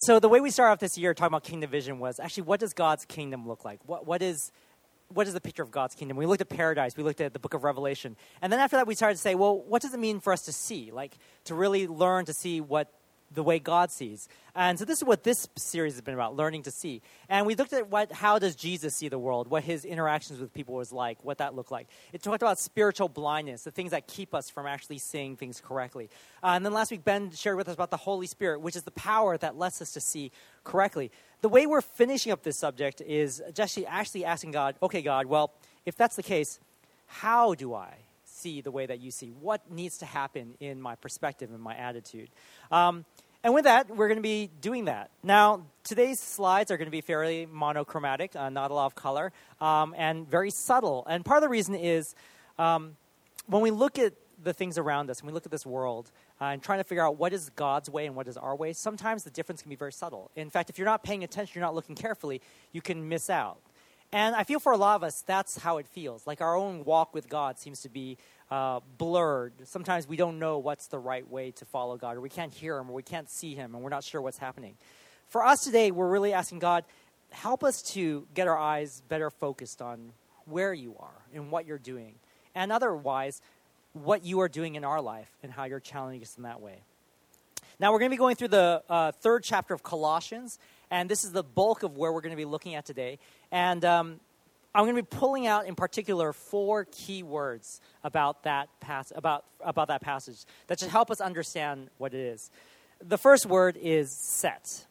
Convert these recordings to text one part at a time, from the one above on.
so the way we started off this year talking about kingdom vision was actually what does God's kingdom look like? What, what is what is the picture of God's kingdom? We looked at paradise, we looked at the book of Revelation. And then after that, we started to say, well, what does it mean for us to see? Like, to really learn to see what the way God sees. And so this is what this series has been about, learning to see. And we looked at what how does Jesus see the world, what his interactions with people was like, what that looked like. It talked about spiritual blindness, the things that keep us from actually seeing things correctly. Uh, and then last week Ben shared with us about the Holy Spirit, which is the power that lets us to see correctly. The way we're finishing up this subject is just actually asking God, okay God, well, if that's the case, how do I see the way that you see? What needs to happen in my perspective and my attitude? Um, and with that, we're going to be doing that. Now, today's slides are going to be fairly monochromatic, uh, not a lot of color, um, and very subtle. And part of the reason is um, when we look at the things around us and we look at this world uh, and trying to figure out what is God's way and what is our way, sometimes the difference can be very subtle. In fact, if you're not paying attention, you're not looking carefully, you can miss out. And I feel for a lot of us, that's how it feels. Like our own walk with God seems to be uh, blurred. Sometimes we don't know what's the right way to follow God, or we can't hear Him, or we can't see Him, and we're not sure what's happening. For us today, we're really asking God, help us to get our eyes better focused on where you are and what you're doing. And otherwise, what you are doing in our life and how you're challenging us in that way. Now, we're going to be going through the uh, third chapter of Colossians, and this is the bulk of where we're going to be looking at today. And um, I'm going to be pulling out in particular four key words about that, pas- about, about that passage that should help us understand what it is. The first word is set.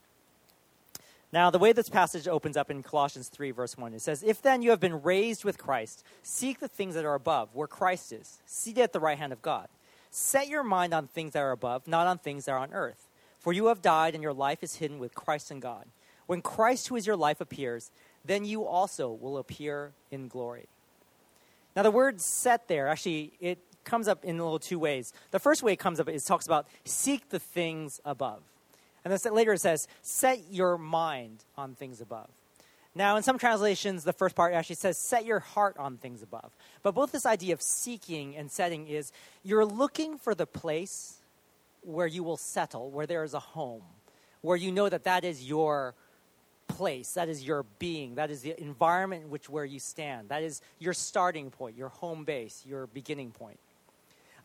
Now, the way this passage opens up in Colossians 3, verse 1, it says, If then you have been raised with Christ, seek the things that are above, where Christ is, seated at the right hand of God. Set your mind on things that are above, not on things that are on earth. For you have died, and your life is hidden with Christ in God. When Christ, who is your life, appears, then you also will appear in glory. Now, the word set there, actually, it comes up in a little two ways. The first way it comes up is talks about seek the things above. And then later it says, set your mind on things above. Now, in some translations, the first part actually says, set your heart on things above. But both this idea of seeking and setting is you're looking for the place where you will settle, where there is a home, where you know that that is your place, that is your being, that is the environment in which where you stand, that is your starting point, your home base, your beginning point.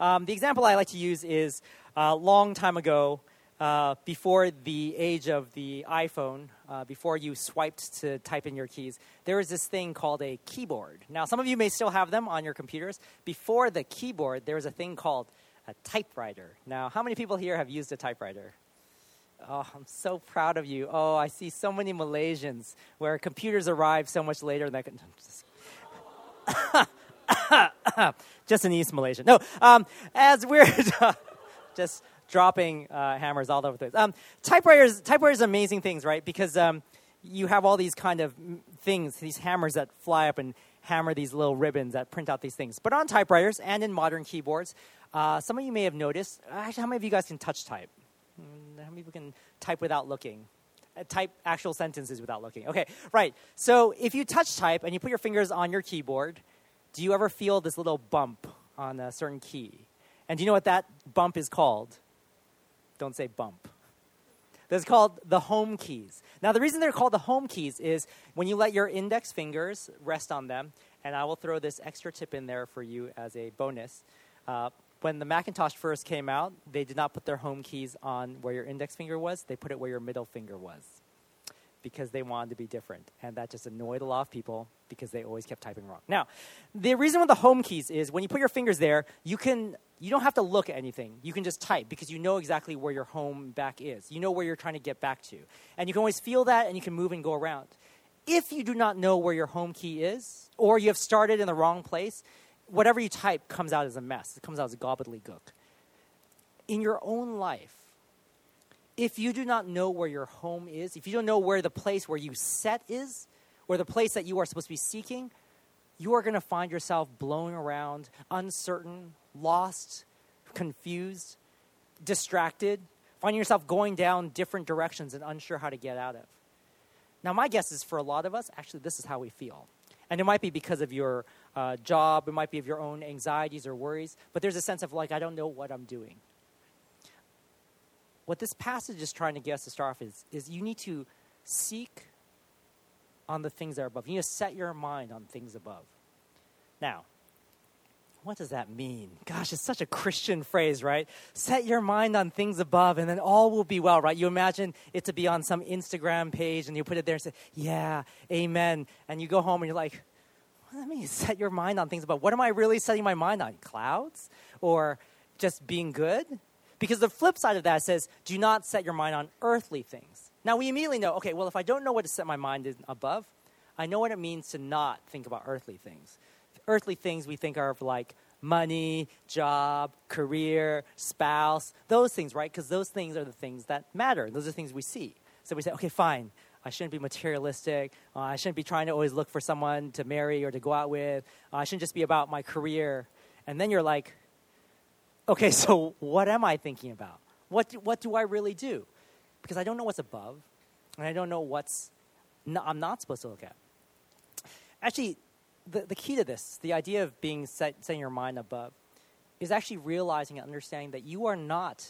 Um, the example I like to use is a uh, long time ago, uh, before the age of the iPhone, uh, before you swiped to type in your keys, there was this thing called a keyboard. Now, some of you may still have them on your computers. Before the keyboard, there was a thing called a typewriter. Now, how many people here have used a typewriter? Oh, I'm so proud of you. Oh, I see so many Malaysians where computers arrive so much later than just, just an East Malaysian. No, um, as we're just dropping uh, hammers all over the place. Um, typewriters, typewriters are amazing things, right? Because um, you have all these kind of things, these hammers that fly up and hammer these little ribbons that print out these things. But on typewriters and in modern keyboards, uh, some of you may have noticed. Actually, how many of you guys can touch type? How many people can type without looking? Uh, type actual sentences without looking. Okay, right. So if you touch type and you put your fingers on your keyboard, do you ever feel this little bump on a certain key? And do you know what that bump is called? Don't say bump. That's called the home keys. Now, the reason they're called the home keys is when you let your index fingers rest on them, and I will throw this extra tip in there for you as a bonus. Uh, when the Macintosh first came out, they did not put their home keys on where your index finger was, they put it where your middle finger was because they wanted to be different. And that just annoyed a lot of people because they always kept typing wrong. Now, the reason with the home keys is when you put your fingers there, you can you don't have to look at anything. You can just type because you know exactly where your home back is. You know where you're trying to get back to. And you can always feel that and you can move and go around. If you do not know where your home key is, or you have started in the wrong place, whatever you type comes out as a mess. It comes out as gobbledygook. In your own life, if you do not know where your home is, if you don't know where the place where you set is, or the place that you are supposed to be seeking, you are going to find yourself blowing around, uncertain, lost, confused, distracted, finding yourself going down different directions and unsure how to get out of. Now, my guess is for a lot of us, actually, this is how we feel. And it might be because of your uh, job, it might be of your own anxieties or worries, but there's a sense of like, I don't know what I'm doing. what this passage is trying to get us to start off is, is you need to seek on the things that are above. You need to set your mind on things above. Now, what does that mean? Gosh, it's such a Christian phrase, right? Set your mind on things above and then all will be well, right? You imagine it to be on some Instagram page and you put it there and say, Yeah, amen. And you go home and you're like, Does that? Set your mind on things above. What am I really setting my mind on? Clouds? Or just being good? Because the flip side of that says, Do not set your mind on earthly things. Now we immediately know, okay, well, if I don't know what to set my mind above, I know what it means to not think about earthly things earthly things we think are of like money, job, career, spouse, those things, right? Because those things are the things that matter. Those are the things we see. So we say, okay, fine. I shouldn't be materialistic. Uh, I shouldn't be trying to always look for someone to marry or to go out with. Uh, I shouldn't just be about my career. And then you're like, okay, so what am I thinking about? What do, what do I really do? Because I don't know what's above, and I don't know what's I'm not supposed to look at. Actually, the, the key to this, the idea of being set, setting your mind above, is actually realizing and understanding that you are not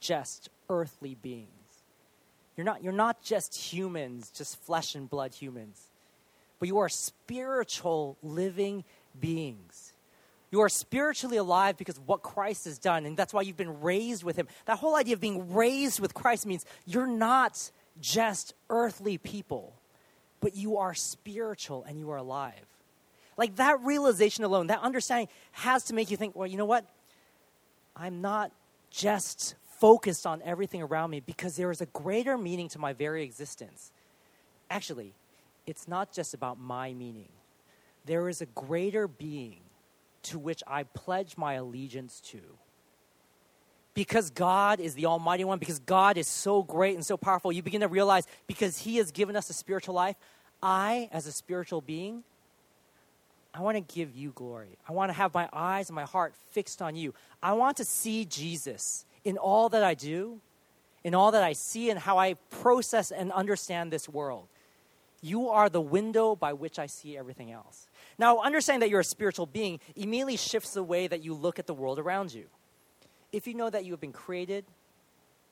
just earthly beings. You're not, you're not just humans, just flesh and blood humans, but you are spiritual living beings. You are spiritually alive because of what Christ has done, and that's why you've been raised with Him. That whole idea of being raised with Christ means you're not just earthly people, but you are spiritual and you are alive. Like that realization alone, that understanding has to make you think, well, you know what? I'm not just focused on everything around me because there is a greater meaning to my very existence. Actually, it's not just about my meaning, there is a greater being to which I pledge my allegiance to. Because God is the Almighty One, because God is so great and so powerful, you begin to realize because He has given us a spiritual life, I, as a spiritual being, I want to give you glory. I want to have my eyes and my heart fixed on you. I want to see Jesus in all that I do, in all that I see, and how I process and understand this world. You are the window by which I see everything else. Now, understanding that you're a spiritual being immediately shifts the way that you look at the world around you. If you know that you have been created,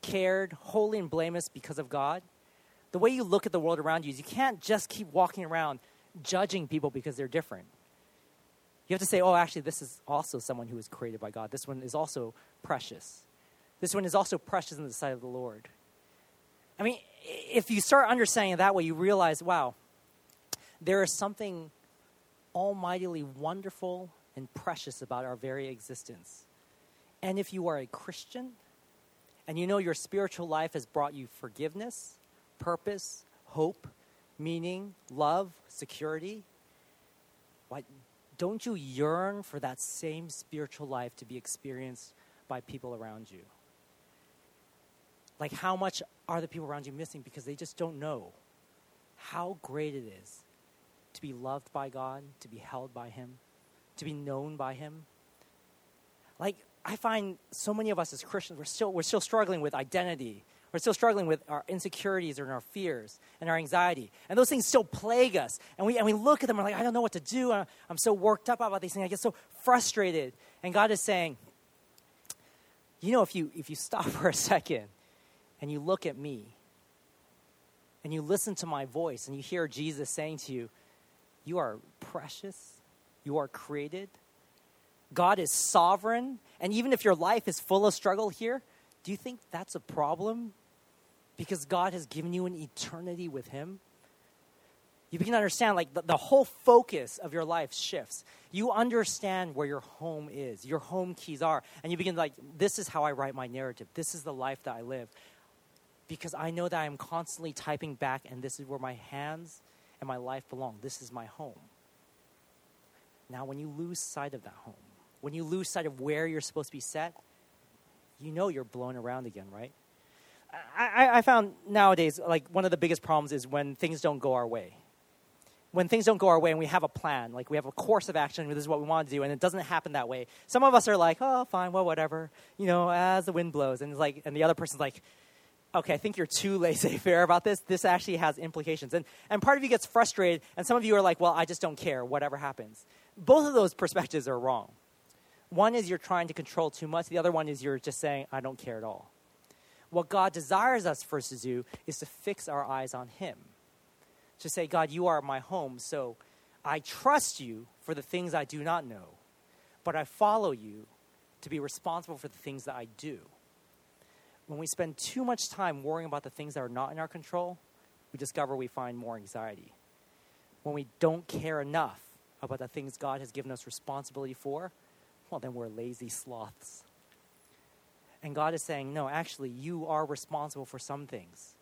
cared, holy, and blameless because of God, the way you look at the world around you is you can't just keep walking around judging people because they're different. You have to say, oh, actually, this is also someone who was created by God. This one is also precious. This one is also precious in the sight of the Lord. I mean, if you start understanding it that way, you realize, wow, there is something almightily wonderful and precious about our very existence. And if you are a Christian and you know your spiritual life has brought you forgiveness, purpose, hope, meaning, love, security, why, don't you yearn for that same spiritual life to be experienced by people around you? Like, how much are the people around you missing because they just don't know how great it is to be loved by God, to be held by Him, to be known by Him? Like, I find so many of us as Christians, we're still, we're still struggling with identity we're still struggling with our insecurities and our fears and our anxiety. And those things still plague us. And we, and we look at them and we're like, I don't know what to do. I'm so worked up about these things. I get so frustrated. And God is saying, you know, if you, if you stop for a second and you look at me and you listen to my voice and you hear Jesus saying to you, You are precious, you are created, God is sovereign. And even if your life is full of struggle here, do you think that's a problem? because God has given you an eternity with Him, you begin to understand like the, the, whole focus of your life shifts. You understand where your home is, your home keys are, and you begin like, this is how I write my narrative. This is the life that I live. Because I know that I'm constantly typing back, and this is where my hands and my life belong. This is my home. Now, when you lose sight of that home, when you lose sight of where you're supposed to be set, you know you're blown around again, right? I, I found nowadays, like, one of the biggest problems is when things don't go our way. When things don't go our way and we have a plan, like we have a course of action, this is what we want to do, and it doesn't happen that way. Some of us are like, oh, fine, well, whatever, you know, as the wind blows. And, it's like, and the other person's like, okay, I think you're too laissez faire about this. This actually has implications. And, and part of you gets frustrated, and some of you are like, well, I just don't care, whatever happens. Both of those perspectives are wrong. One is you're trying to control too much, the other one is you're just saying, I don't care at all what God desires us first to do is to fix our eyes on Him. To say, God, you are my home, so I trust you for the things I do not know, but I follow you to be responsible for the things that I do. When we spend too much time worrying about the things that are not in our control, we discover we find more anxiety. When we don't care enough about the things God has given us responsibility for, well, then we're lazy sloths. And God is saying, no, actually, you are responsible for some things.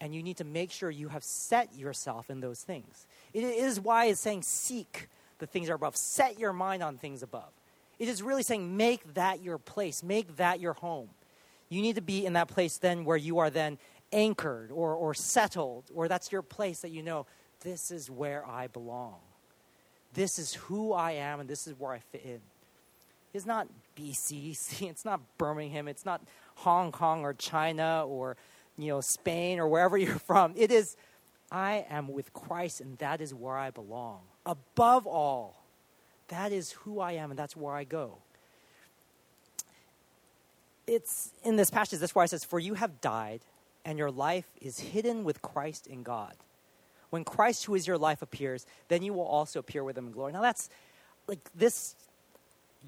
And you need to make sure you have set yourself in those things. It is why it's saying, seek the things that are above. Set your mind on things above. It is really saying, make that your place, make that your home. You need to be in that place then where you are then anchored or, or settled, or that's your place that you know, this is where I belong. This is who I am, and this is where I fit in. It's not BC, it's not Birmingham, it's not Hong Kong or China or you know Spain or wherever you're from. It is I am with Christ and that is where I belong. Above all, that is who I am and that's where I go. It's in this passage, that's why it says, For you have died, and your life is hidden with Christ in God. When Christ, who is your life, appears, then you will also appear with him in glory. Now, that's like this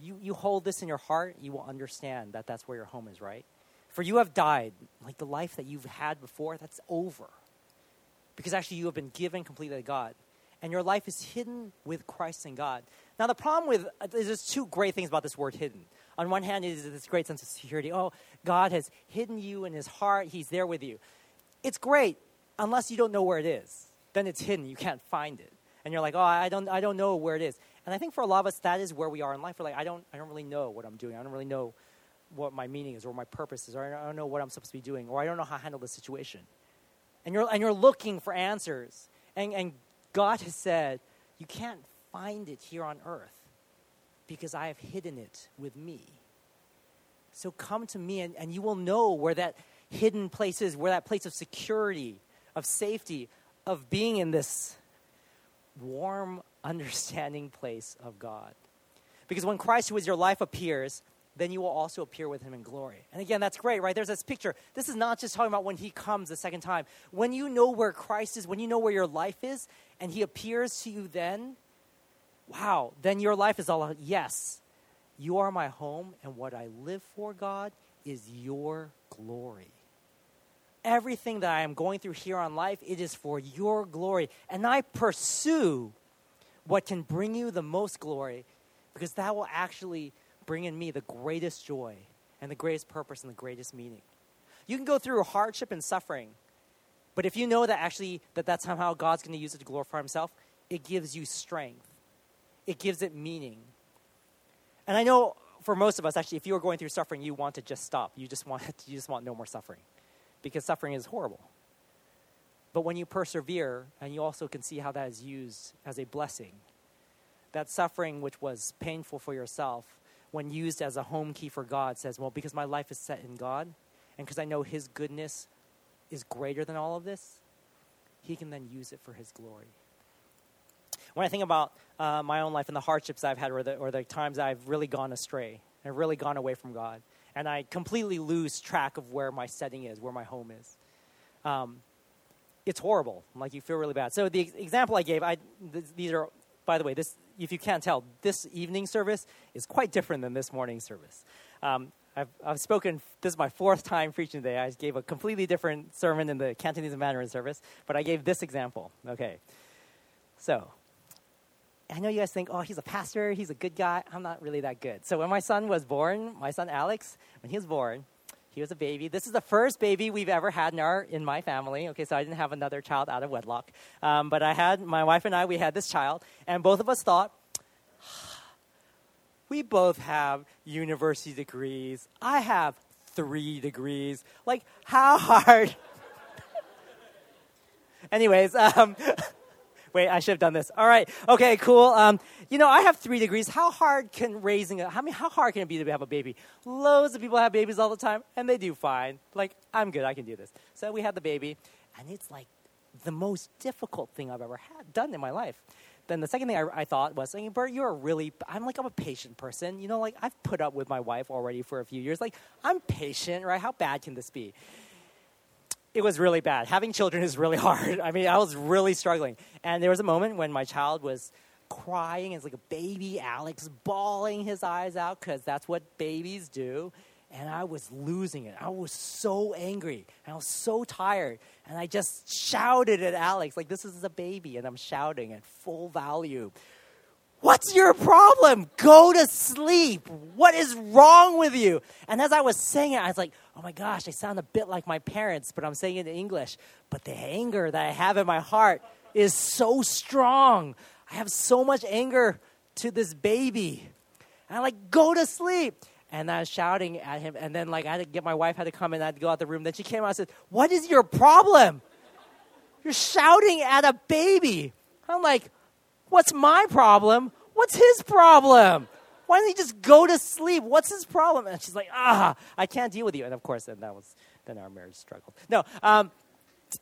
you, you hold this in your heart, you will understand that that's where your home is, right? For you have died, like the life that you've had before, that's over. Because actually, you have been given completely to God. And your life is hidden with Christ in God. Now, the problem with, uh, there's two great things about this word hidden. On one hand, it is this great sense of security. Oh, God has hidden you in his heart, he's there with you. It's great, unless you don't know where it is. Then it's hidden, you can't find it. And you're like, oh, I don't, I don't know where it is. And I think for a lot of us, that is where we are in life. We're like, I don't, I don't really know what I'm doing. I don't really know what my meaning is or my purpose is, or I don't know what I'm supposed to be doing, or I don't know how to handle the situation. And you're, and you're looking for answers. And, and God has said, you can't find it here on earth because I have hidden it with me. So come to me, and, and you will know where that hidden place is, where that place of security, of safety, of being in this warm, understanding place of God. Because when Christ, who is your life, appears, then you will also appear with him in glory. And again, that's great, right? There's this picture. This is not just talking about when he comes the second time. When you know where Christ is, when you know where your life is, and he appears to you then, wow, then your life is all, yes, you are my home, and what I live for, God, is your glory everything that I am going through here on life, it is for your glory. And I pursue what can bring you the most glory because that will actually bring in me the greatest joy and the greatest purpose and the greatest meaning. You can go through hardship and suffering, but if you know that actually that that's somehow God's going to use it to glorify himself, it gives you strength. It gives it meaning. And I know for most of us actually if you are going through suffering you want to just stop. You just want you just want no more suffering because suffering is horrible. But when you persevere, and you also can see how that is used as a blessing, that suffering which was painful for yourself, when used as a home key for God, says, Well, because my life is set in God, and because I know His goodness is greater than all of this, He can then use it for His glory. When I think about uh, my own life and the hardships I've had, or the, or the times I've really gone astray and really gone away from God, and I completely lose track of where my setting is, where my home is. Um, it's horrible. Like you feel really bad. So the example I gave, I, th- these are, by the way, this if you can't tell, this evening service is quite different than this morning service. Um, I've, I've spoken, this is my fourth time preaching today. I gave a completely different sermon in the Cantonese and Mandarin service, but I gave this example. Okay. So, I know you guys think, oh, he's a pastor, he's a good guy. I'm not really that good. So when my son was born, my son Alex, when he was born, he was a baby. This is the first baby we've ever had in our in my family. Okay, so I didn't have another child out of wedlock, um, but I had my wife and I. We had this child, and both of us thought, we both have university degrees. I have three degrees. Like, how hard? Anyways, um, Wait, I should have done this. All right. Okay, cool. Um, you know, I have three degrees. How hard can raising a, how, many, how hard can it be to have a baby? Loads of people have babies all the time, and they do fine. Like, I'm good. I can do this. So we had the baby, and it's like the most difficult thing I've ever had done in my life. Then the second thing I, I thought was, saying, Bert, you're a really, I'm like, I'm a patient person. You know, like, I've put up with my wife already for a few years. Like, I'm patient, right? How bad can this be? It was really bad. Having children is really hard. I mean, I was really struggling. And there was a moment when my child was crying. It's like a baby Alex bawling his eyes out because that's what babies do and I was losing it. I was so angry. And I was so tired. And I just shouted at Alex, like, this is a baby, and I'm shouting at full volume. What's your problem? Go to sleep. What is wrong with you? And as I was saying it, I was like, oh my gosh, I sound a bit like my parents, but I'm saying it in English. But the anger that I have in my heart is so strong. I have so much anger to this baby. And I'm like, go to sleep and I was shouting at him. And then, like, I had to get my wife had to come in. I had to go out the room. Then she came out and said, "What is your problem? You're shouting at a baby." I'm like, "What's my problem? What's his problem? Why doesn't he just go to sleep? What's his problem?" And she's like, "Ah, I can't deal with you." And of course, then that was then our marriage struggled. No. Um,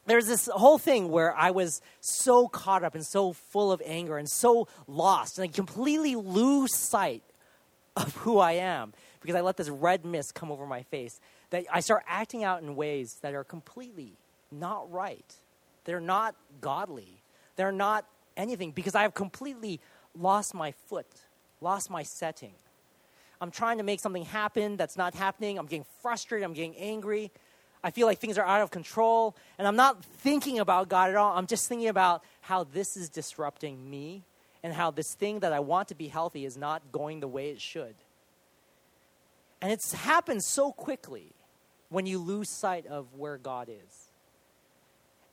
there's this whole thing where I was so caught up and so full of anger and so lost, and I completely lose sight of who I am because I let this red mist come over my face, that I start acting out in ways that are completely not right. They're not godly. They're not anything because I have completely lost my foot, lost my setting. I'm trying to make something happen that's not happening. I'm getting frustrated. I'm getting angry. I feel like things are out of control. And I'm not thinking about God at all. I'm just thinking about how this is disrupting me and how this thing that I want to be healthy is not going the way it should. And it's happened so quickly when you lose sight of where God is.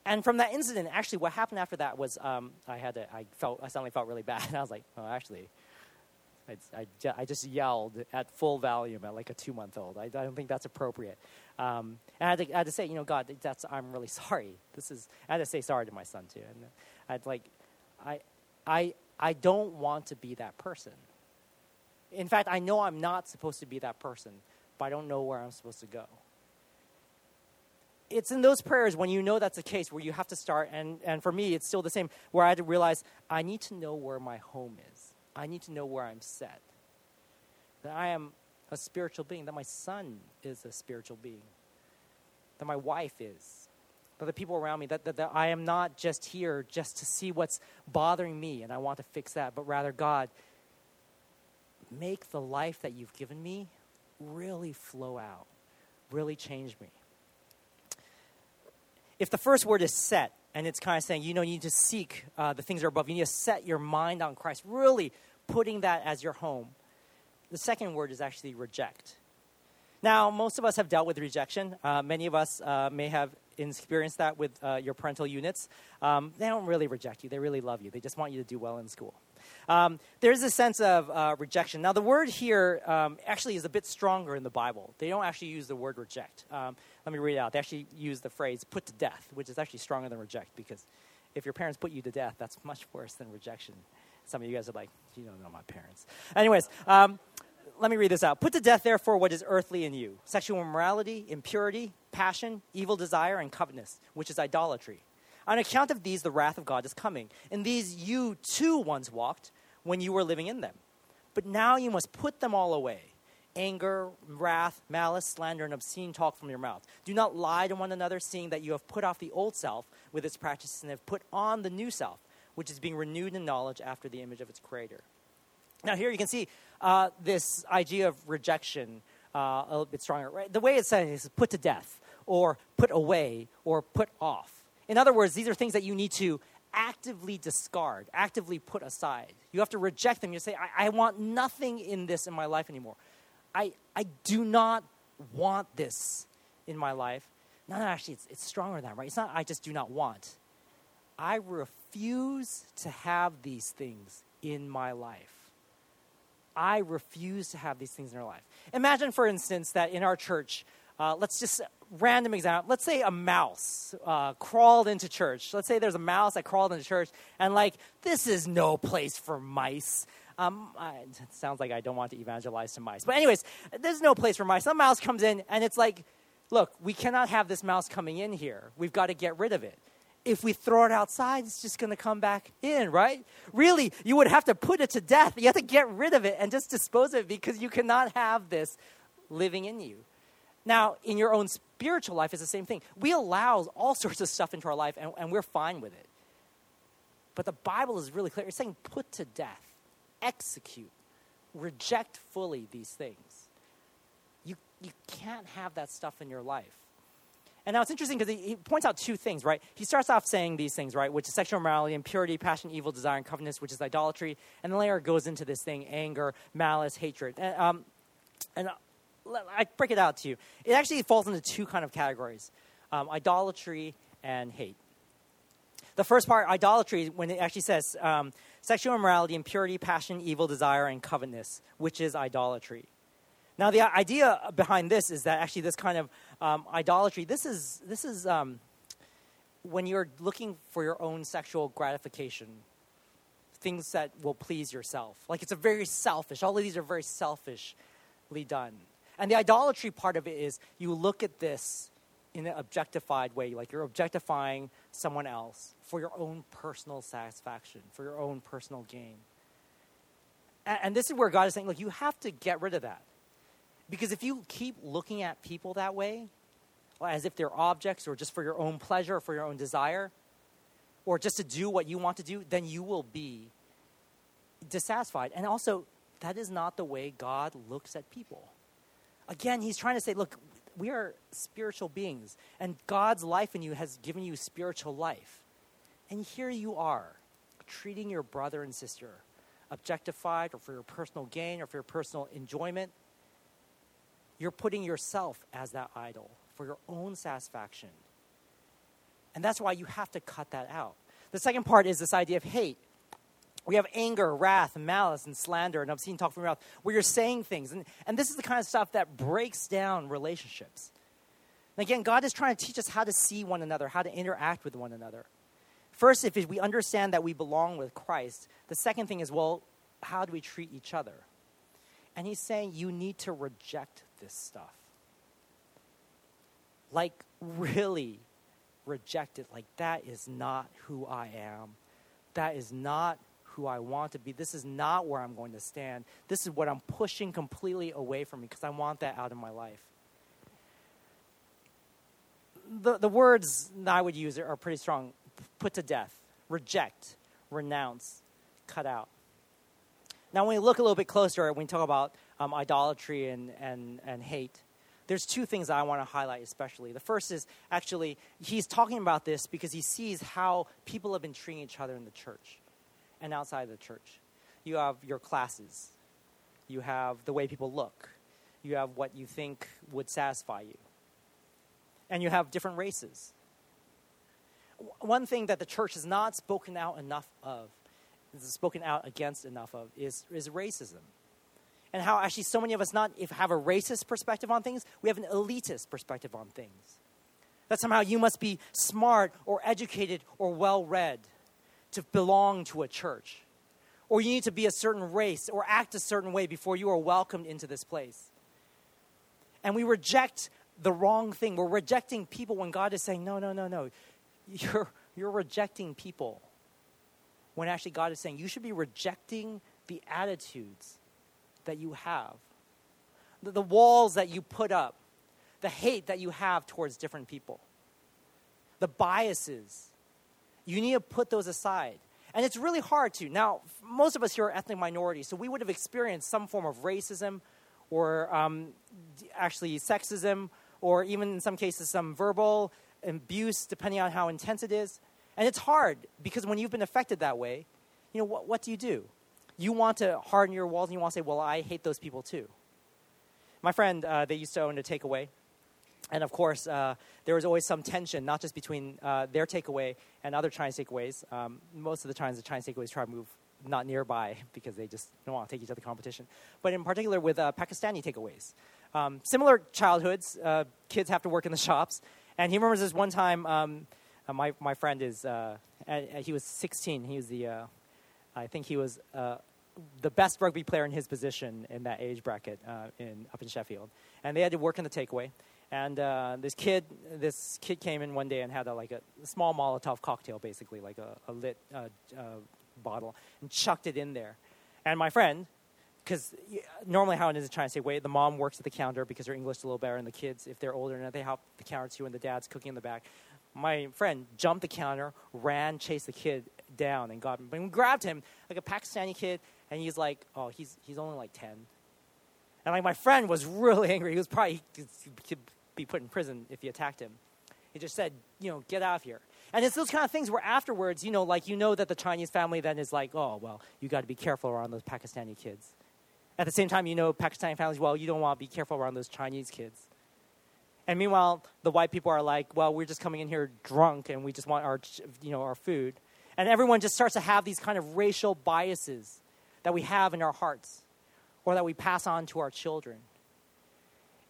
And from that incident, actually, what happened after that was um, I had to, I felt, I suddenly felt really bad. And I was like, oh, actually, I, I, I just yelled at full volume at like a two month old. I, I, don't think that's appropriate. Um, and I had, to, I had, to, say, you know, God, that's, I'm really sorry. This is, I had to say sorry to my son too. And I'd like, I, I, I don't want to be that person. In fact, I know I'm not supposed to be that person, but I don't know where I'm supposed to go. It's in those prayers when you know that's the case where you have to start, and, and for me, it's still the same, where I had to realize I need to know where my home is. I need to know where I'm set. That I am a spiritual being, that my son is a spiritual being, that my wife is, that the people around me, that, that, that I am not just here just to see what's bothering me and I want to fix that, but rather, God, make the life that you've given me really flow out, really change me. If the first word is set, and it's kind of saying, you know, you need to seek uh, the things that are above, you need to set your mind on Christ, really putting that as your home. The second word is actually reject. Now, most of us have dealt with rejection. Uh, many of us uh, may have experienced that with uh, your parental units. Um, they don't really reject you, they really love you. They just want you to do well in school. Um, there's a sense of uh, rejection. Now, the word here um, actually is a bit stronger in the Bible. They don't actually use the word reject. Um, let me read it out. They actually use the phrase put to death, which is actually stronger than reject because if your parents put you to death, that's much worse than rejection. Some of you guys are like, you don't know my parents. Anyways, um, let me read this out. Put to death, therefore, what is earthly in you sexual immorality, impurity, passion, evil desire, and covetousness, which is idolatry. On account of these, the wrath of God is coming. In these you too once walked when you were living in them. But now you must put them all away anger, wrath, malice, slander, and obscene talk from your mouth. Do not lie to one another, seeing that you have put off the old self with its practices and have put on the new self, which is being renewed in knowledge after the image of its creator. Now, here you can see uh, this idea of rejection uh, a little bit stronger. Right? The way it's said is put to death, or put away, or put off. In other words, these are things that you need to actively discard, actively put aside. You have to reject them. You say, I, I want nothing in this in my life anymore. I, I do not want this in my life. No, no, actually, it's, it's stronger than that, right? It's not I just do not want. I refuse to have these things in my life. I refuse to have these things in our life. Imagine, for instance, that in our church, uh, let's just random example. Let's say a mouse uh, crawled into church. Let's say there's a mouse that crawled into church, and like this is no place for mice. Um, I, it sounds like I don't want to evangelize to mice, but anyways, there's no place for mice. Some mouse comes in, and it's like, look, we cannot have this mouse coming in here. We've got to get rid of it. if we throw it outside, it's just going to come back in, right? Really, you would have to put it to death. You have to get rid of it and just dispose of it because you cannot have this living in you. Now, in your own spiritual life, it's the same thing. We allow all sorts of stuff into our life and, and we're fine with it. But the Bible is really clear. It's saying put to death, execute, reject fully these things. You, you can't have that stuff in your life. And now it's interesting because he, he, points out two things, right? He starts off saying these things, right, which is sexual immorality, impurity, passion, evil, desire, and covetousness, which is idolatry. And then later goes into this thing anger, malice, hatred. And, um, and I break it out to you. It actually falls into two kind of categories um, idolatry and hate. The first part, idolatry, when it actually says um, sexual immorality, impurity, passion, evil, desire, and covetousness, which is idolatry. Now, the idea behind this is that actually this kind of um, idolatry, this is, this is um, when you're looking for your own sexual gratification, things that will please yourself. Like it's a very selfish, all of these are very selfishly done. And the idolatry part of it is you look at this in an objectified way, like you're objectifying someone else for your own personal satisfaction, for your own personal gain. And, and this is where God is saying, look, you have to get rid of that. Because if you keep looking at people that way, as if they're objects or just for your own pleasure or for your own desire, or just to do what you want to do, then you will be dissatisfied. And also, that is not the way God looks at people. Again, he's trying to say, look, we are spiritual beings, and God's life in you has given you spiritual life. And here you are, treating your brother and sister objectified or for your personal gain or for your personal enjoyment you're putting yourself as that idol for your own satisfaction. And that's why you have to cut that out. The second part is this idea of hate. We have anger, wrath, malice, and slander, and obscene talk from your mouth, where you're saying things. And, and this is the kind of stuff that breaks down relationships. And again, God is trying to teach us how to see one another, how to interact with one another. First, if we understand that we belong with Christ, the second thing is, well, how do we treat each other? And he's saying you need to reject this stuff. Like, really reject it. Like, that is not who I am. That is not who I want to be. This is not where I'm going to stand. This is what I'm pushing completely away from me because I want that out of my life. The, the words that I would use are pretty strong put to death, reject, renounce, cut out. Now, when we look a little bit closer, when we talk about um, idolatry and, and, and hate, there's two things I want to highlight especially. The first is actually, he's talking about this because he sees how people have been treating each other in the church and outside the church. You have your classes, you have the way people look, you have what you think would satisfy you, and you have different races. One thing that the church has not spoken out enough of, spoken out against enough of, is, is racism and how actually so many of us not if have a racist perspective on things, we have an elitist perspective on things. That somehow you must be smart or educated or well read to belong to a church. Or you need to be a certain race or act a certain way before you are welcomed into this place. And we reject the wrong thing. We're rejecting people when God is saying, no, no, no, no. You're, you're rejecting people. When actually God is saying, you should be rejecting the attitudes that you have, the, the walls that you put up, the hate that you have towards different people, the biases. You need to put those aside. And it's really hard to. Now, most of us here are ethnic minorities, so we would have experienced some form of racism or um, actually sexism or even in some cases some verbal abuse, depending on how intense it is. And it's hard because when you've been affected that way, you know, what, what do you do? you want to harden your walls and you want to say, well, I hate those people too. My friend, uh, they used to own a takeaway. And of course, uh, there was always some tension, not just between uh, their takeaway and other Chinese takeaways. Um, most of the times, the Chinese takeaways try to move not nearby because they just don't want to take each other competition. But in particular, with uh, Pakistani takeaways. Um, similar childhoods, uh, kids have to work in the shops. And he remembers this one time, um, uh, my, my friend is, he was 16. He was the I think he was uh, the best rugby player in his position in that age bracket uh, in, up in Sheffield. And they had to work in the takeaway. And uh, this kid, this kid came in one day and had a, like a, small Molotov cocktail, basically like a, a lit uh, uh, bottle, and chucked it in there. And my friend, because normally how it is trying to say, wait, the mom works at the counter because her English is a little better, and the kids, if they're older, and they help the counter too, and the dad's cooking in the back. My friend jumped the counter, ran, chased the kid down, and got him. But we grabbed him like a Pakistani kid, and he's like, oh, he's he's only like ten. And like my friend was really angry. He was probably he be put in prison if he attacked him. He just said, you know, get out of here. And it's those kind of things where afterwards, you know, like you know that the Chinese family then is like, oh, well, you got to be careful around those Pakistani kids. At the same time, you know, Pakistani families, well, you don't want to be careful around those Chinese kids. And meanwhile, the white people are like, well, we're just coming in here drunk and we just want our, you know, our food. And everyone just starts to have these kind of racial biases that we have in our hearts or that we pass on to our children.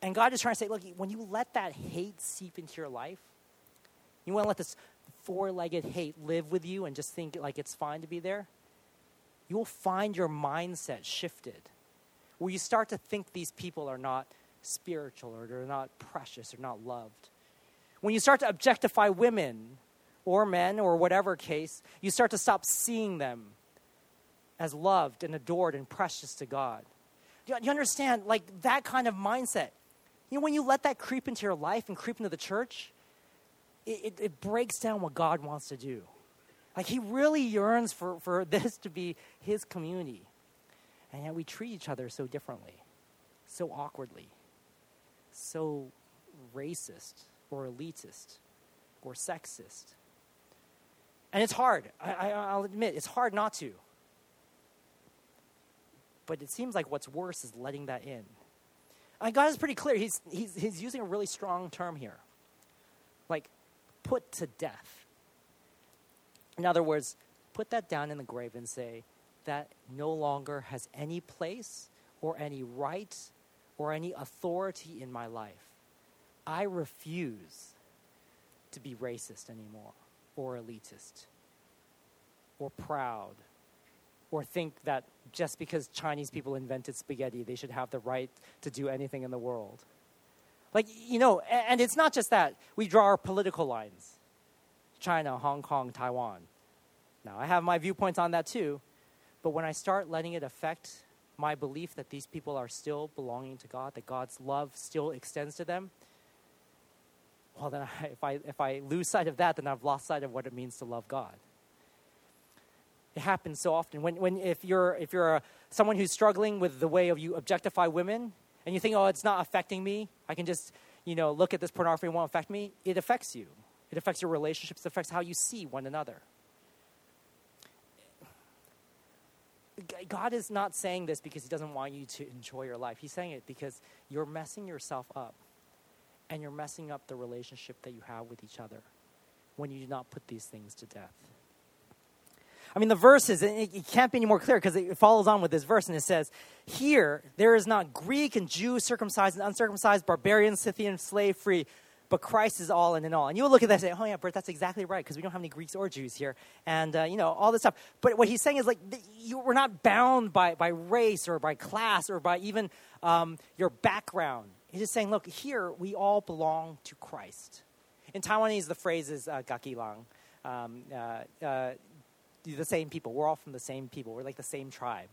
And God is trying to say, look, when you let that hate seep into your life, you want to let this four legged hate live with you and just think like it's fine to be there, you will find your mindset shifted where you start to think these people are not spiritual or they're not precious or not loved. When you start to objectify women or men or whatever case, you start to stop seeing them as loved and adored and precious to God. You, you understand, like that kind of mindset. You know, when you let that creep into your life and creep into the church, it, it, it breaks down what God wants to do. Like he really yearns for, for this to be his community. And yet we treat each other so differently, so awkwardly, so racist or elitist or sexist. And it's hard. I, will admit, it's hard not to. But it seems like what's worse is letting that in. And God is pretty clear. He's, he's, he's using a really strong term here. Like, put to death. In other words, put that down in the grave and say, that no longer has any place or any right or any authority in my life. I refuse to be racist anymore or elitist or proud or think that just because Chinese people invented spaghetti, they should have the right to do anything in the world. Like, you know, and it's not just that. We draw our political lines China, Hong Kong, Taiwan. Now, I have my viewpoints on that too, but when I start letting it affect my belief that these people are still belonging to God, that God's love still extends to them, well, then I, if, I, if I lose sight of that, then I've lost sight of what it means to love God. It happens so often. When, when if you're, if you're a, someone who's struggling with the way of you objectify women, and you think, oh, it's not affecting me, I can just, you know, look at this pornography and won't affect me, it affects you. It affects your relationships, it affects how you see one another. God is not saying this because He doesn't want you to enjoy your life. He's saying it because you're messing yourself up and you're messing up the relationship that you have with each other when you do not put these things to death. I mean, the verses, it, it can't be any more clear because it follows on with this verse and it says, Here there is not Greek and Jew, circumcised and uncircumcised, barbarian, Scythian, slave free, but Christ is all in and in all. And you'll look at that and say, oh, yeah, Bert, that's exactly right, because we don't have any Greeks or Jews here. And, uh, you know, all this stuff. But what he's saying is, like, you, we're not bound by, by race or by class or by even um, your background. He's just saying, look, here we all belong to Christ. In Taiwanese, the phrase is uh, gakilang. Um, uh, uh, the same people. We're all from the same people. We're like the same tribe.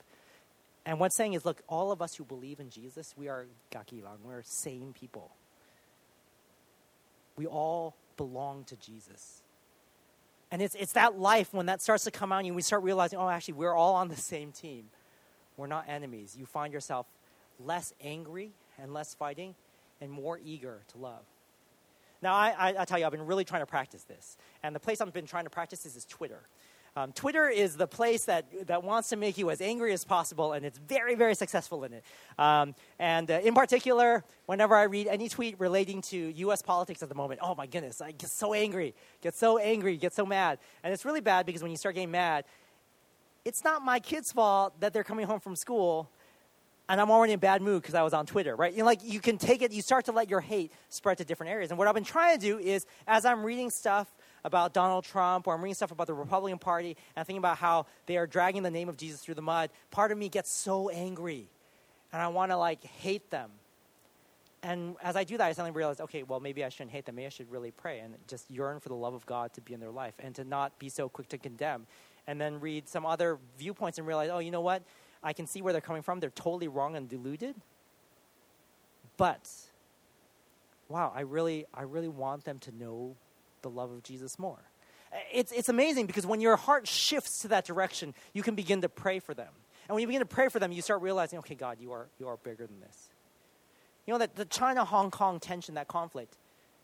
And what's saying is, look, all of us who believe in Jesus, we are gakilang. We're same people. We all belong to Jesus. And it's, it's that life when that starts to come out and we start realizing, oh, actually, we're all on the same team. We're not enemies. You find yourself less angry and less fighting and more eager to love. Now, I, I, I tell you, I've been really trying to practice this. And the place I've been trying to practice this is Twitter. Um, Twitter is the place that, that wants to make you as angry as possible, and it's very, very successful in it. Um, and uh, in particular, whenever I read any tweet relating to U.S. politics at the moment, oh my goodness, I get so angry, get so angry, get so mad. And it's really bad because when you start getting mad, it's not my kid's fault that they're coming home from school and I'm already in a bad mood because I was on Twitter, right? You know, like you can take it, you start to let your hate spread to different areas. And what I've been trying to do is, as I'm reading stuff about Donald Trump or I'm reading stuff about the Republican Party and I'm thinking about how they are dragging the name of Jesus through the mud, part of me gets so angry and I want to like hate them. and as I do that, I suddenly realize, okay, well, maybe I shouldn't hate them. Maybe I should really pray and just yearn for the love of God to be in their life and to not be so quick to condemn. And then read some other viewpoints and realize, oh, you know what? I can see where they're coming from. They're totally wrong and deluded. But, wow, I really, I really want them to know the love of Jesus more. It's, it's amazing because when your heart shifts to that direction, you can begin to pray for them. And when you begin to pray for them, you start realizing, okay, God, you are, you are bigger than this. You know, that the China Hong Kong tension, that conflict,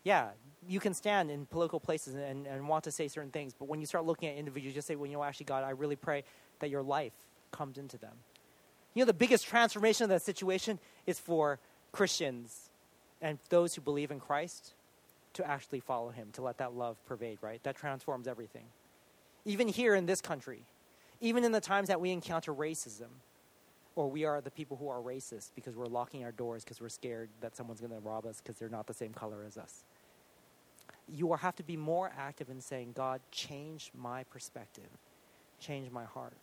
yeah, you can stand in political places and, and want to say certain things, but when you start looking at individuals, you just say, well, you know, actually, God, I really pray that your life comes into them. You know, the biggest transformation of that situation is for Christians and those who believe in Christ to actually follow him, to let that love pervade, right? That transforms everything. Even here in this country, even in the times that we encounter racism, or we are the people who are racist because we're locking our doors because we're scared that someone's going to rob us because they're not the same color as us. You have to be more active in saying, God, change my perspective, change my heart.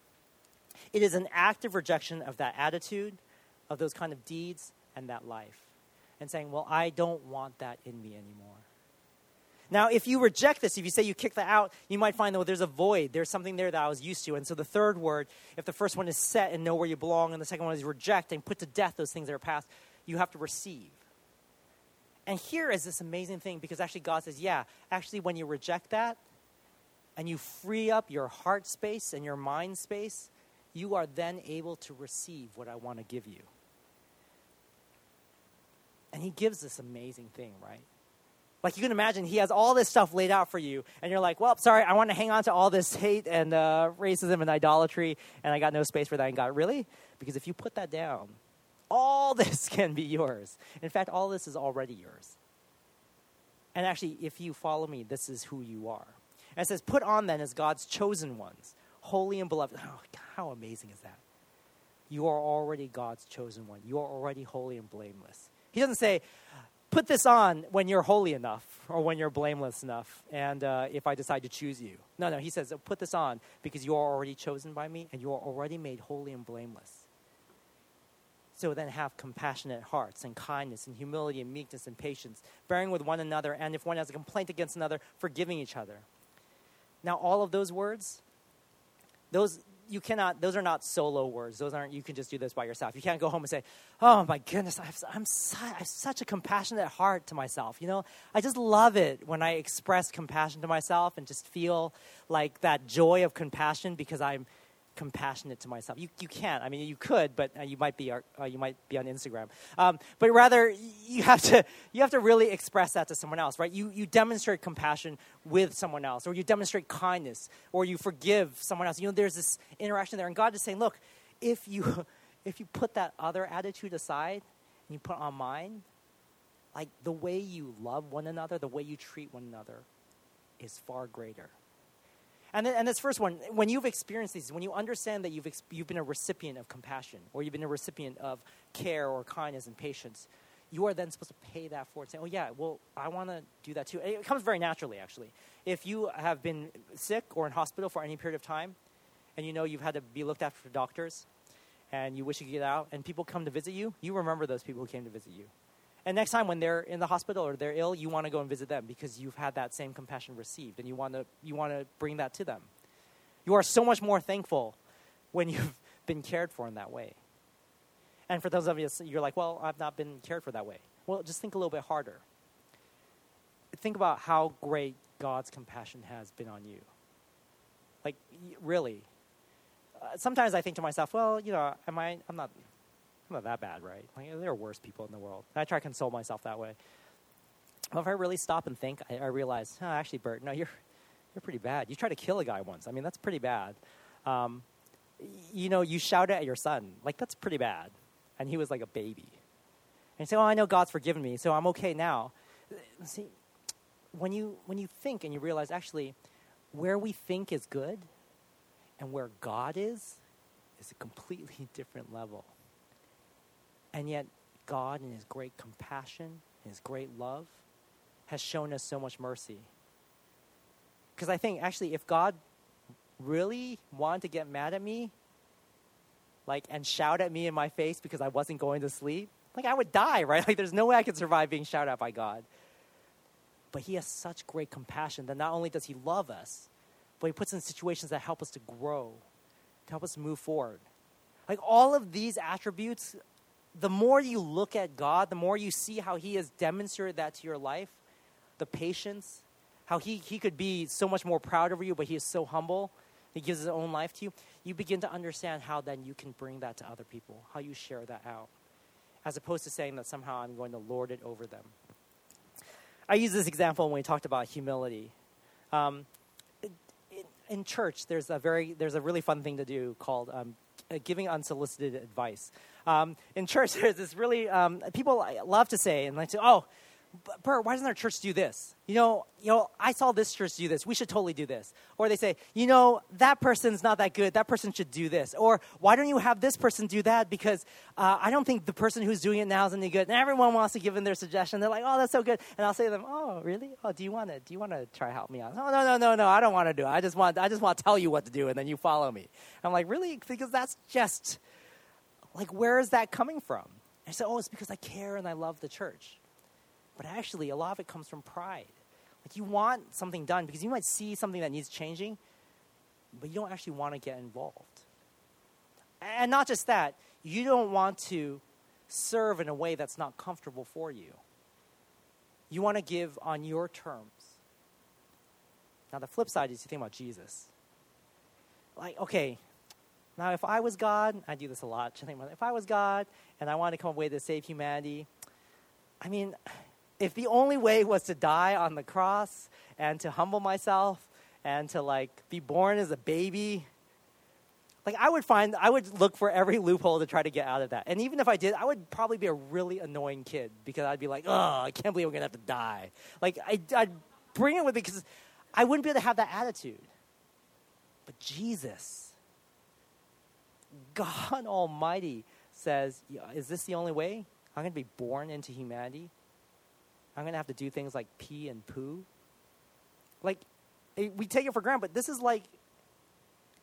It is an active rejection of that attitude, of those kind of deeds, and that life. And saying, well, I don't want that in me anymore. Now, if you reject this, if you say you kick that out, you might find that there's a void. There's something there that I was used to. And so the third word, if the first one is set and know where you belong, and the second one is reject and put to death those things that are past, you have to receive. And here is this amazing thing because actually God says, yeah, actually, when you reject that and you free up your heart space and your mind space, you are then able to receive what I want to give you. And He gives this amazing thing, right? Like you can imagine, he has all this stuff laid out for you, and you're like, well, sorry, I want to hang on to all this hate and uh, racism and idolatry, and I got no space for that. And God, really? Because if you put that down, all this can be yours. In fact, all this is already yours. And actually, if you follow me, this is who you are. And it says, put on then as God's chosen ones, holy and beloved. Oh, how amazing is that? You are already God's chosen one. You are already holy and blameless. He doesn't say, put this on when you're holy enough or when you're blameless enough, and uh, if I decide to choose you. No, no, he says, put this on because you are already chosen by me and you are already made holy and blameless. So then have compassionate hearts and kindness and humility and meekness and patience, bearing with one another, and if one has a complaint against another, forgiving each other. Now, all of those words, those, you cannot those are not solo words. Those aren't you can just do this by yourself. You can't go home and say oh my goodness I've, I'm su- I have such a compassionate heart to myself you know? I just love it when i express compassion to myself and just feel like that joy of compassion because i'm compassionate to myself. You, you can't. I mean, you could, but uh, you might be uh, you might be on Instagram. Um, but rather, you have to you have to really express that to someone else, right? You you demonstrate compassion with someone else, or you demonstrate kindness, or you forgive someone else. You know, there's this interaction there, and God is saying, look, if you if you put that other attitude aside and you put on mine, like the way you love one another, the way you treat one another, is far greater. And, then, and this first one, when you've experienced these, when you understand that you've, ex- you've been a recipient of compassion, or you've been a recipient of care or kindness and patience, you are then supposed to pay that forward. Say, oh, yeah, well, I want to do that too. It comes very naturally, actually. If you have been sick or in hospital for any period of time, and you know you've had to be looked after for doctors, and you wish you could get out, and people come to visit you, you remember those people who came to visit you. And next time when they're in the hospital or they're ill, you want to go and visit them because you've had that same compassion received and you want to you want to bring that to them. You are so much more thankful when you've been cared for in that way. And for those of you you're like, "Well, I've not been cared for that way." Well, just think a little bit harder. Think about how great God's compassion has been on you. Like really. Uh, sometimes I think to myself, "Well, you know, am I I'm not I'm not that bad, right? Like, there are worse people in the world. I try to console myself that way. But if I really stop and think, I, I realize, oh, actually, Bert, no, you're, you're pretty bad. You tried to kill a guy once. I mean, that's pretty bad. Um, you know, you shouted at your son. Like, that's pretty bad. And he was like a baby. And you say, oh, I know God's forgiven me, so I'm okay now. See, when you, when you think and you realize, actually, where we think is good and where God is, is a completely different level. And yet, God, in His great compassion, His great love, has shown us so much mercy. Because I think, actually, if God really wanted to get mad at me, like, and shout at me in my face because I wasn't going to sleep, Like I would die, right? Like there's no way I could survive being shouted at by God. But he has such great compassion that not only does he love us, but he puts in situations that help us to grow, to help us move forward. Like all of these attributes, the more you look at God, the more you see how he has demonstrated that to your life, the patience, how he, he could be so much more proud of you, but he is so humble. He gives his own life to you. You begin to understand how then you can bring that to other people, how you share that out, as opposed to saying that somehow I'm going to lord it over them. I use this example when we talked about humility. Um, in, church, there's a very there's a really fun thing to do called um, giving unsolicited advice. Um, in church, there's this really um, people love to say and like say, "Oh, Bert, why doesn't our church do this? You know, you know, I saw this church do this. We should totally do this. Or they say, you know, that person's not that good. That person should do this. Or why don't you have this person do that? Because uh, I don't think the person who's doing it now is any good. And everyone wants to give in their suggestion. They're like, oh, that's so good. And I'll say to them, oh, really? Oh, do you want to? Do you want to try help me out? Oh, no, no, no, no. I don't want to do it. I just want, I just want to tell you what to do, and then you follow me. I'm like, really? Because that's just like, where is that coming from? I said, oh, it's because I care and I love the church. But actually, a lot of it comes from pride. Like you want something done because you might see something that needs changing, but you don't actually want to get involved. And not just that, you don't want to serve in a way that's not comfortable for you. You want to give on your terms. Now, the flip side is you think about Jesus. Like, okay, now if I was God, I do this a lot. If I was God and I wanted to come up with a way to save humanity, I mean, if the only way was to die on the cross and to humble myself and to like be born as a baby like i would find i would look for every loophole to try to get out of that and even if i did i would probably be a really annoying kid because i'd be like oh i can't believe i'm gonna have to die like I, i'd bring it with me because i wouldn't be able to have that attitude but jesus god almighty says is this the only way i'm gonna be born into humanity I'm going to have to do things like pee and poo. Like, we take it for granted, but this is like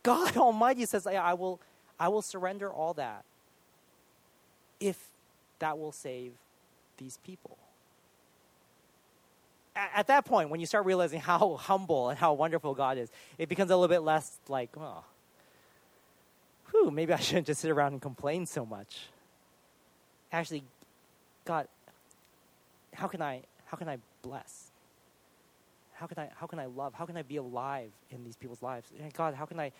God Almighty says, I will, I will surrender all that if that will save these people. At that point, when you start realizing how humble and how wonderful God is, it becomes a little bit less like, oh, whew, maybe I shouldn't just sit around and complain so much. Actually, God, how can I how can I bless? How can I how can I love? How can I be alive in these people's lives? And God, how can I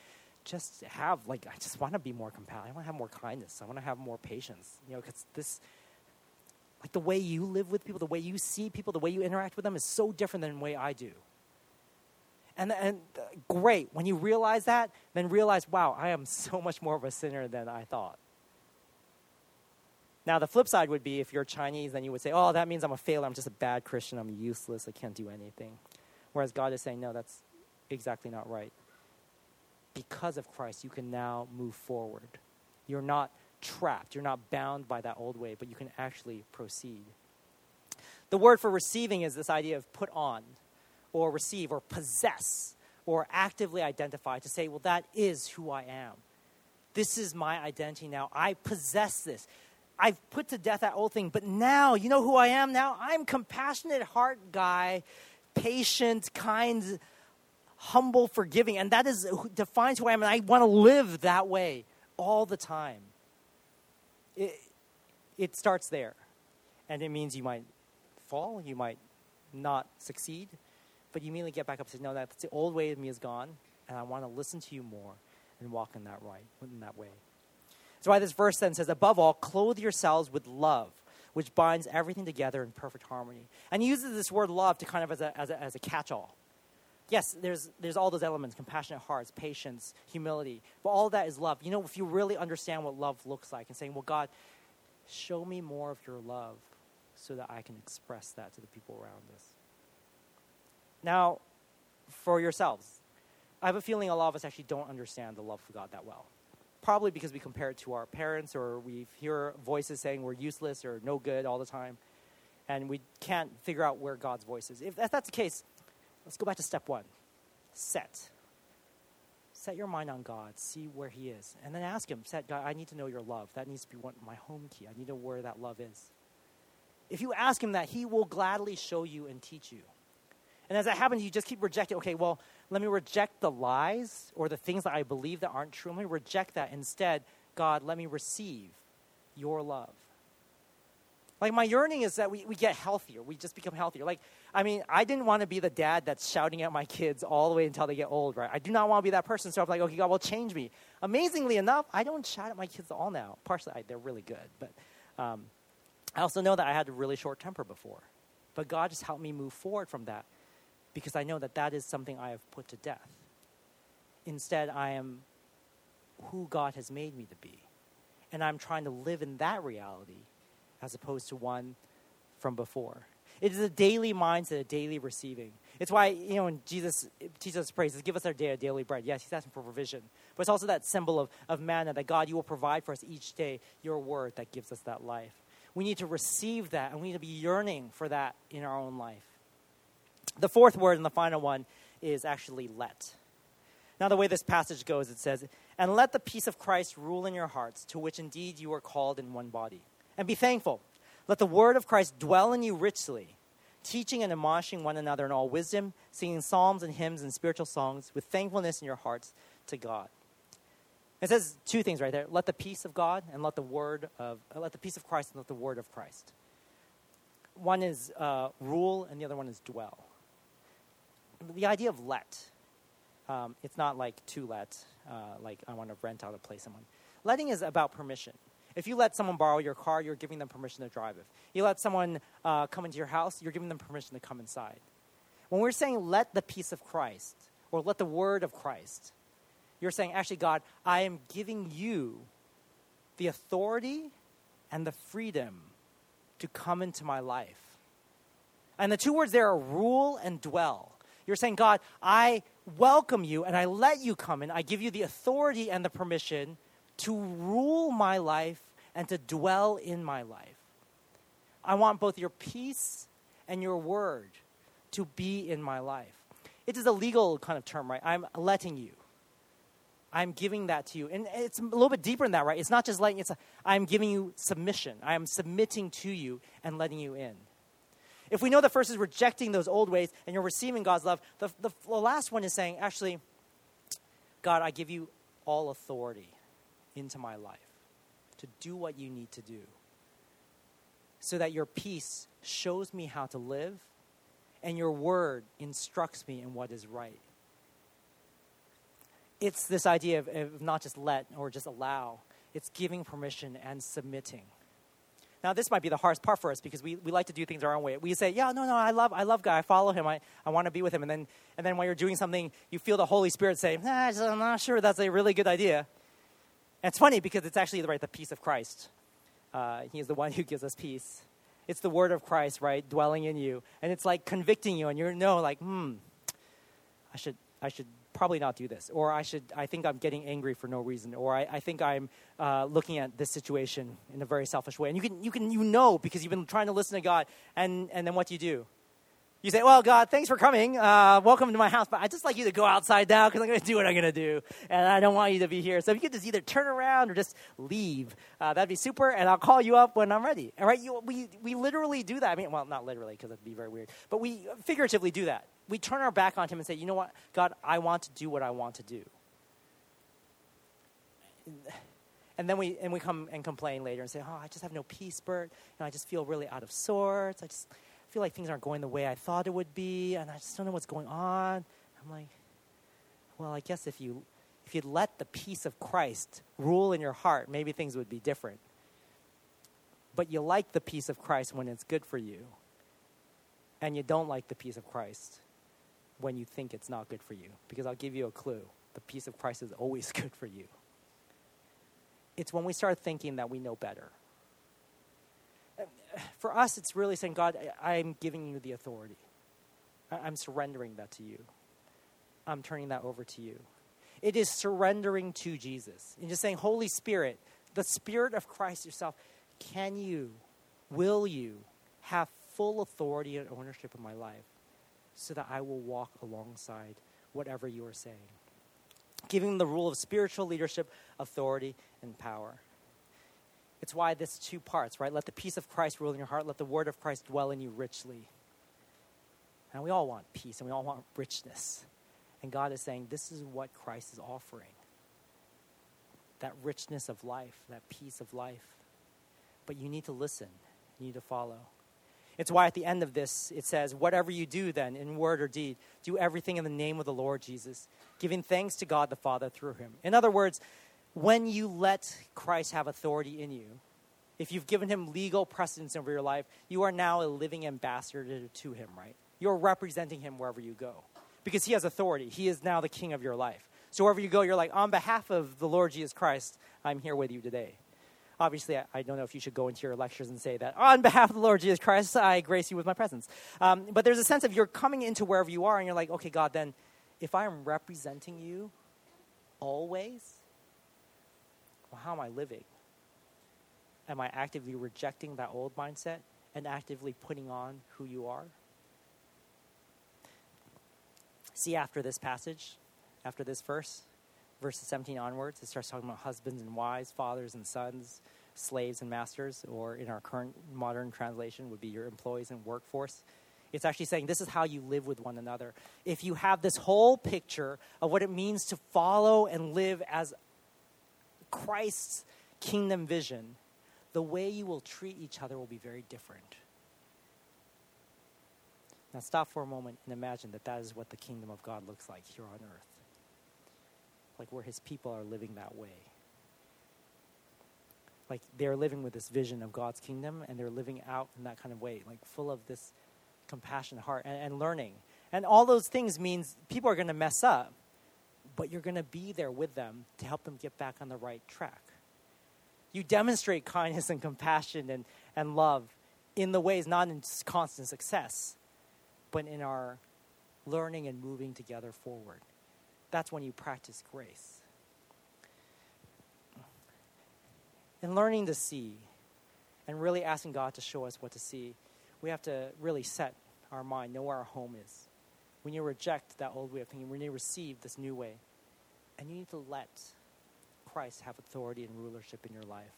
just have like I just want to be more compassionate. I want to have more kindness. I want to have more patience. You know, because this like the way you live with people, the way you see people, the way you interact with them is so different than the way I do. And and uh, great when you realize that, then realize, wow, I am so much more of a sinner than I thought. Now, the flip side would be if you're Chinese, then you would say, oh, that means I'm a failure. I'm just a bad Christian. I'm useless. I can't do anything. Whereas God is saying, no, that's exactly not right. Because of Christ, you can now move forward. You're not trapped. You're not bound by that old way, but you can actually proceed. The word for receiving is this idea of put on, or receive, or possess, or actively identify to say, well, that is who I am. This is my identity now. I possess this. I've put to death that old thing, but now, you know who I am now? I'm compassionate heart guy, patient, kind, humble, forgiving, and that is defines who I am, and I want to live that way all the time. It, it starts there, and it means you might fall, you might not succeed, but you immediately get back up and say, "No, that's the old way of me is gone, and I want to listen to you more and walk in that right, in that way." That's why this verse then says, above all, clothe yourselves with love, which binds everything together in perfect harmony. And he uses this word love to kind of as a, as a, as a catch all. Yes, there's, there's all those elements compassionate hearts, patience, humility. But all that is love. You know, if you really understand what love looks like and saying, well, God, show me more of your love so that I can express that to the people around us. Now, for yourselves, I have a feeling a lot of us actually don't understand the love of God that well probably because we compare it to our parents or we hear voices saying we're useless or no good all the time, and we can't figure out where God's voice is. If that's the case, let's go back to step one set. Set your mind on God. See where He is. And then ask Him, set, God, I need to know your love. That needs to be one, my home key. I need to know where that love is. If you ask Him that, He will gladly show you and teach you. And as that happens, you just keep rejecting, okay, well, let me reject the lies or the things that I believe that aren't true. Let me reject that. Instead, God, let me receive your love. Like, my yearning is that we, we get healthier. We just become healthier. Like, I mean, I didn't want to be the dad that's shouting at my kids all the way until they get old, right? I do not want to be that person. So I'm like, okay, God will change me. Amazingly enough, I don't shout at my kids all now. Partially, I, they're really good. But um, I also know that I had a really short temper before. But God just helped me move forward from that because I know that that is something I have put to death. Instead, I am who God has made me to be. And I'm trying to live in that reality as opposed to one from before. It is a daily mindset, a daily receiving. It's why, you know, when Jesus teaches us praise, give us our day, daily bread. Yes, he's asking for provision. But it's also that symbol of, of manna that God, you will provide for us each day your word that gives us that life. We need to receive that, and we need to be yearning for that in our own life. The fourth word and the final one is actually let. Now, the way this passage goes, it says, And let the peace of Christ rule in your hearts, to which indeed you are called in one body and be thankful. Let the word of Christ dwell in you richly, teaching and admonishing one another in all wisdom, singing psalms and hymns and spiritual songs with thankfulness in your hearts to God. It says two things right there. Let the peace of God and let the word of uh, let the peace of Christ and let the word of Christ. One is uh, rule and the other one is dwell. The idea of let, um, it's not like to let, uh, like I want to rent out a place someone. Letting is about permission. If you let someone borrow your car, you're giving them permission to drive it. You let someone uh, come into your house, you're giving them permission to come inside. When we're saying let the peace of Christ or let the word of Christ, you're saying, actually, God, I am giving you the authority and the freedom to come into my life. And the two words there are rule and dwell. You're saying, God, I welcome you and I let you come in. I give you the authority and the permission to rule my life and to dwell in my life. I want both your peace and your word to be in my life. It is a legal kind of term, right? I'm letting you. I'm giving that to you. And it's a little bit deeper than that, right? It's not just letting, it's a, I'm giving you submission. I am submitting to you and letting you in. If we know the first is rejecting those old ways and you're receiving God's love, the, the, the last one is saying, actually, God, I give you all authority into my life to do what you need to do so that your peace shows me how to live and your word instructs me in what is right. It's this idea of, of not just let or just allow, it's giving permission and submitting. Now, this might be the hardest part for us because we, we like to do things our own way. We say, yeah, no, no, I love, I love God. I follow him. I, I want to be with him. And then, and then when you're doing something, you feel the Holy Spirit say, nah, I'm not sure that's a really good idea. And it's funny because it's actually right the peace of Christ. Uh, he is the one who gives us peace. It's the word of Christ, right, dwelling in you, and it's like convicting you, and you're, no, like, hmm, I should, I should probably not do this, or I should, I think I'm getting angry for no reason, or I, I think I'm uh, looking at this situation in a very selfish way, and you can, you can, you know, because you've been trying to listen to God, and and then what do you do? You say, Well, God, thanks for coming. Uh, welcome to my house. But I'd just like you to go outside now because I'm going to do what I'm going to do. And I don't want you to be here. So if you could just either turn around or just leave, uh, that'd be super. And I'll call you up when I'm ready. All right? You, we, we literally do that. I mean, well, not literally because that'd be very weird. But we figuratively do that. We turn our back on Him and say, You know what? God, I want to do what I want to do. And then we, and we come and complain later and say, Oh, I just have no peace, Bert. And I just feel really out of sorts. I just feel like things aren't going the way I thought it would be, and I just don't know what's going on. I'm like, well, I guess if you if you'd let the peace of Christ rule in your heart, maybe things would be different. But you like the peace of Christ when it's good for you, and you don't like the peace of Christ when you think it's not good for you. Because I'll give you a clue the peace of Christ is always good for you. It's when we start thinking that we know better for us, it's really saying, God, I'm giving you the authority. I'm surrendering that to you. I'm turning that over to you. It is surrendering to Jesus and just saying, Holy Spirit, the Spirit of Christ yourself, can you, will you have full authority and ownership of my life so that I will walk alongside whatever you are saying? giving them the rule of spiritual leadership, authority, and power. It's why this two parts, right? Let the peace of Christ rule in your heart, let the word of Christ dwell in you richly. And we all want peace and we all want richness. And God is saying, this is what Christ is offering that richness of life, that peace of life. But you need to listen, you need to follow. It's why at the end of this, it says, Whatever you do then, in word or deed, do everything in the name of the Lord Jesus, giving thanks to God the Father through him. In other words, when you let Christ have authority in you, if you've given him legal precedence over your life, you are now a living ambassador to him, right? You're representing him wherever you go because he has authority. He is now the king of your life. So wherever you go, you're like, on behalf of the Lord Jesus Christ, I'm here with you today. Obviously, I, don't know if you should go into your lectures and say that, on behalf of the Lord Jesus Christ, I grace you with my presence. Um, but there's a sense of you're coming into wherever you are, and you're like, okay, God, then if I'm representing you always, well, how am I living? Am I actively rejecting that old mindset and actively putting on who you are? See, after this passage, after this verse, verses 17 onwards, it starts talking about husbands and wives, fathers and sons, slaves and masters, or in our current modern translation would be your employees and workforce. It's actually saying this is how you live with one another. If you have this whole picture of what it means to follow and live as Christ's kingdom vision, the way you will treat each other will be very different. Now, stop for a moment and imagine that that is what the kingdom of God looks like here on earth. Like where his people are living that way. Like they're living with this vision of God's kingdom and they're living out in that kind of way, like full of this compassionate heart and, and learning. And all those things means people are going to mess up, but you're going to be there with them to help them get back on the right track. You demonstrate kindness and compassion and, and love in the ways, not in constant success, but in our learning and moving together forward. That's when you practice grace. In learning to see and really asking God to show us what to see, we have to really set our mind, know where our home is. Need to reject that old way of thinking. Need to receive this new way. And you need to let Christ have authority and rulership in your life.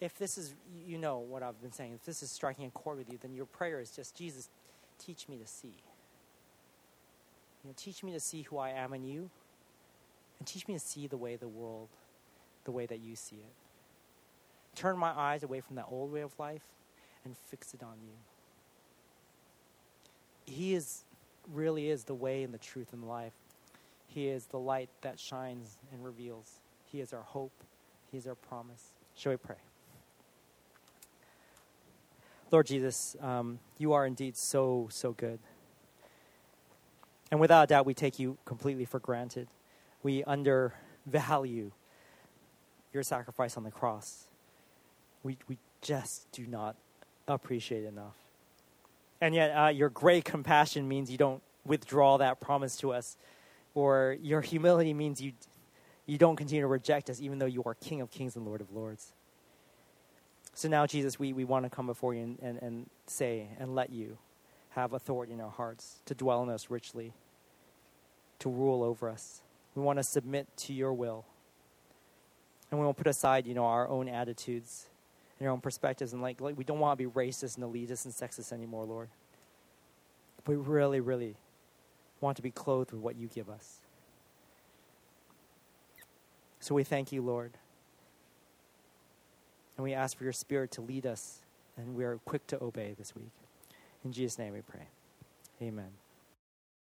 If this is, you know what I've been saying, if this is striking a chord with you, then your prayer is just, Jesus, teach me to see. You know, teach me to see who I am in you, and teach me to see the way the world, the way that you see it. Turn my eyes away from that old way of life and fix it on you. He is really is the way and the truth and the life. He is the light that shines and reveals. He is our hope. He is our promise. Shall we pray? Lord Jesus, um, you are indeed so, so good. And without doubt, we take you completely for granted. We undervalue your sacrifice on the cross. We, we just do not appreciate enough. And yet, uh, your great compassion means you don't withdraw that promise to us, or your humility means you, you don't continue to reject us, even though you are King of kings and Lord of lords. So now, Jesus, we, we want to come before you and, and, and say and let you have authority in our hearts, to dwell in us richly, to rule over us. We want to submit to your will. And we won't put aside, you know, our own attitudes and our own perspectives. And like, like we don't want to be racist and elitist and sexist anymore, Lord. We really, really want to be clothed with what you give us. So we thank you, Lord. And we ask for your spirit to lead us, and we are quick to obey this week. In Jesus' name we pray. Amen.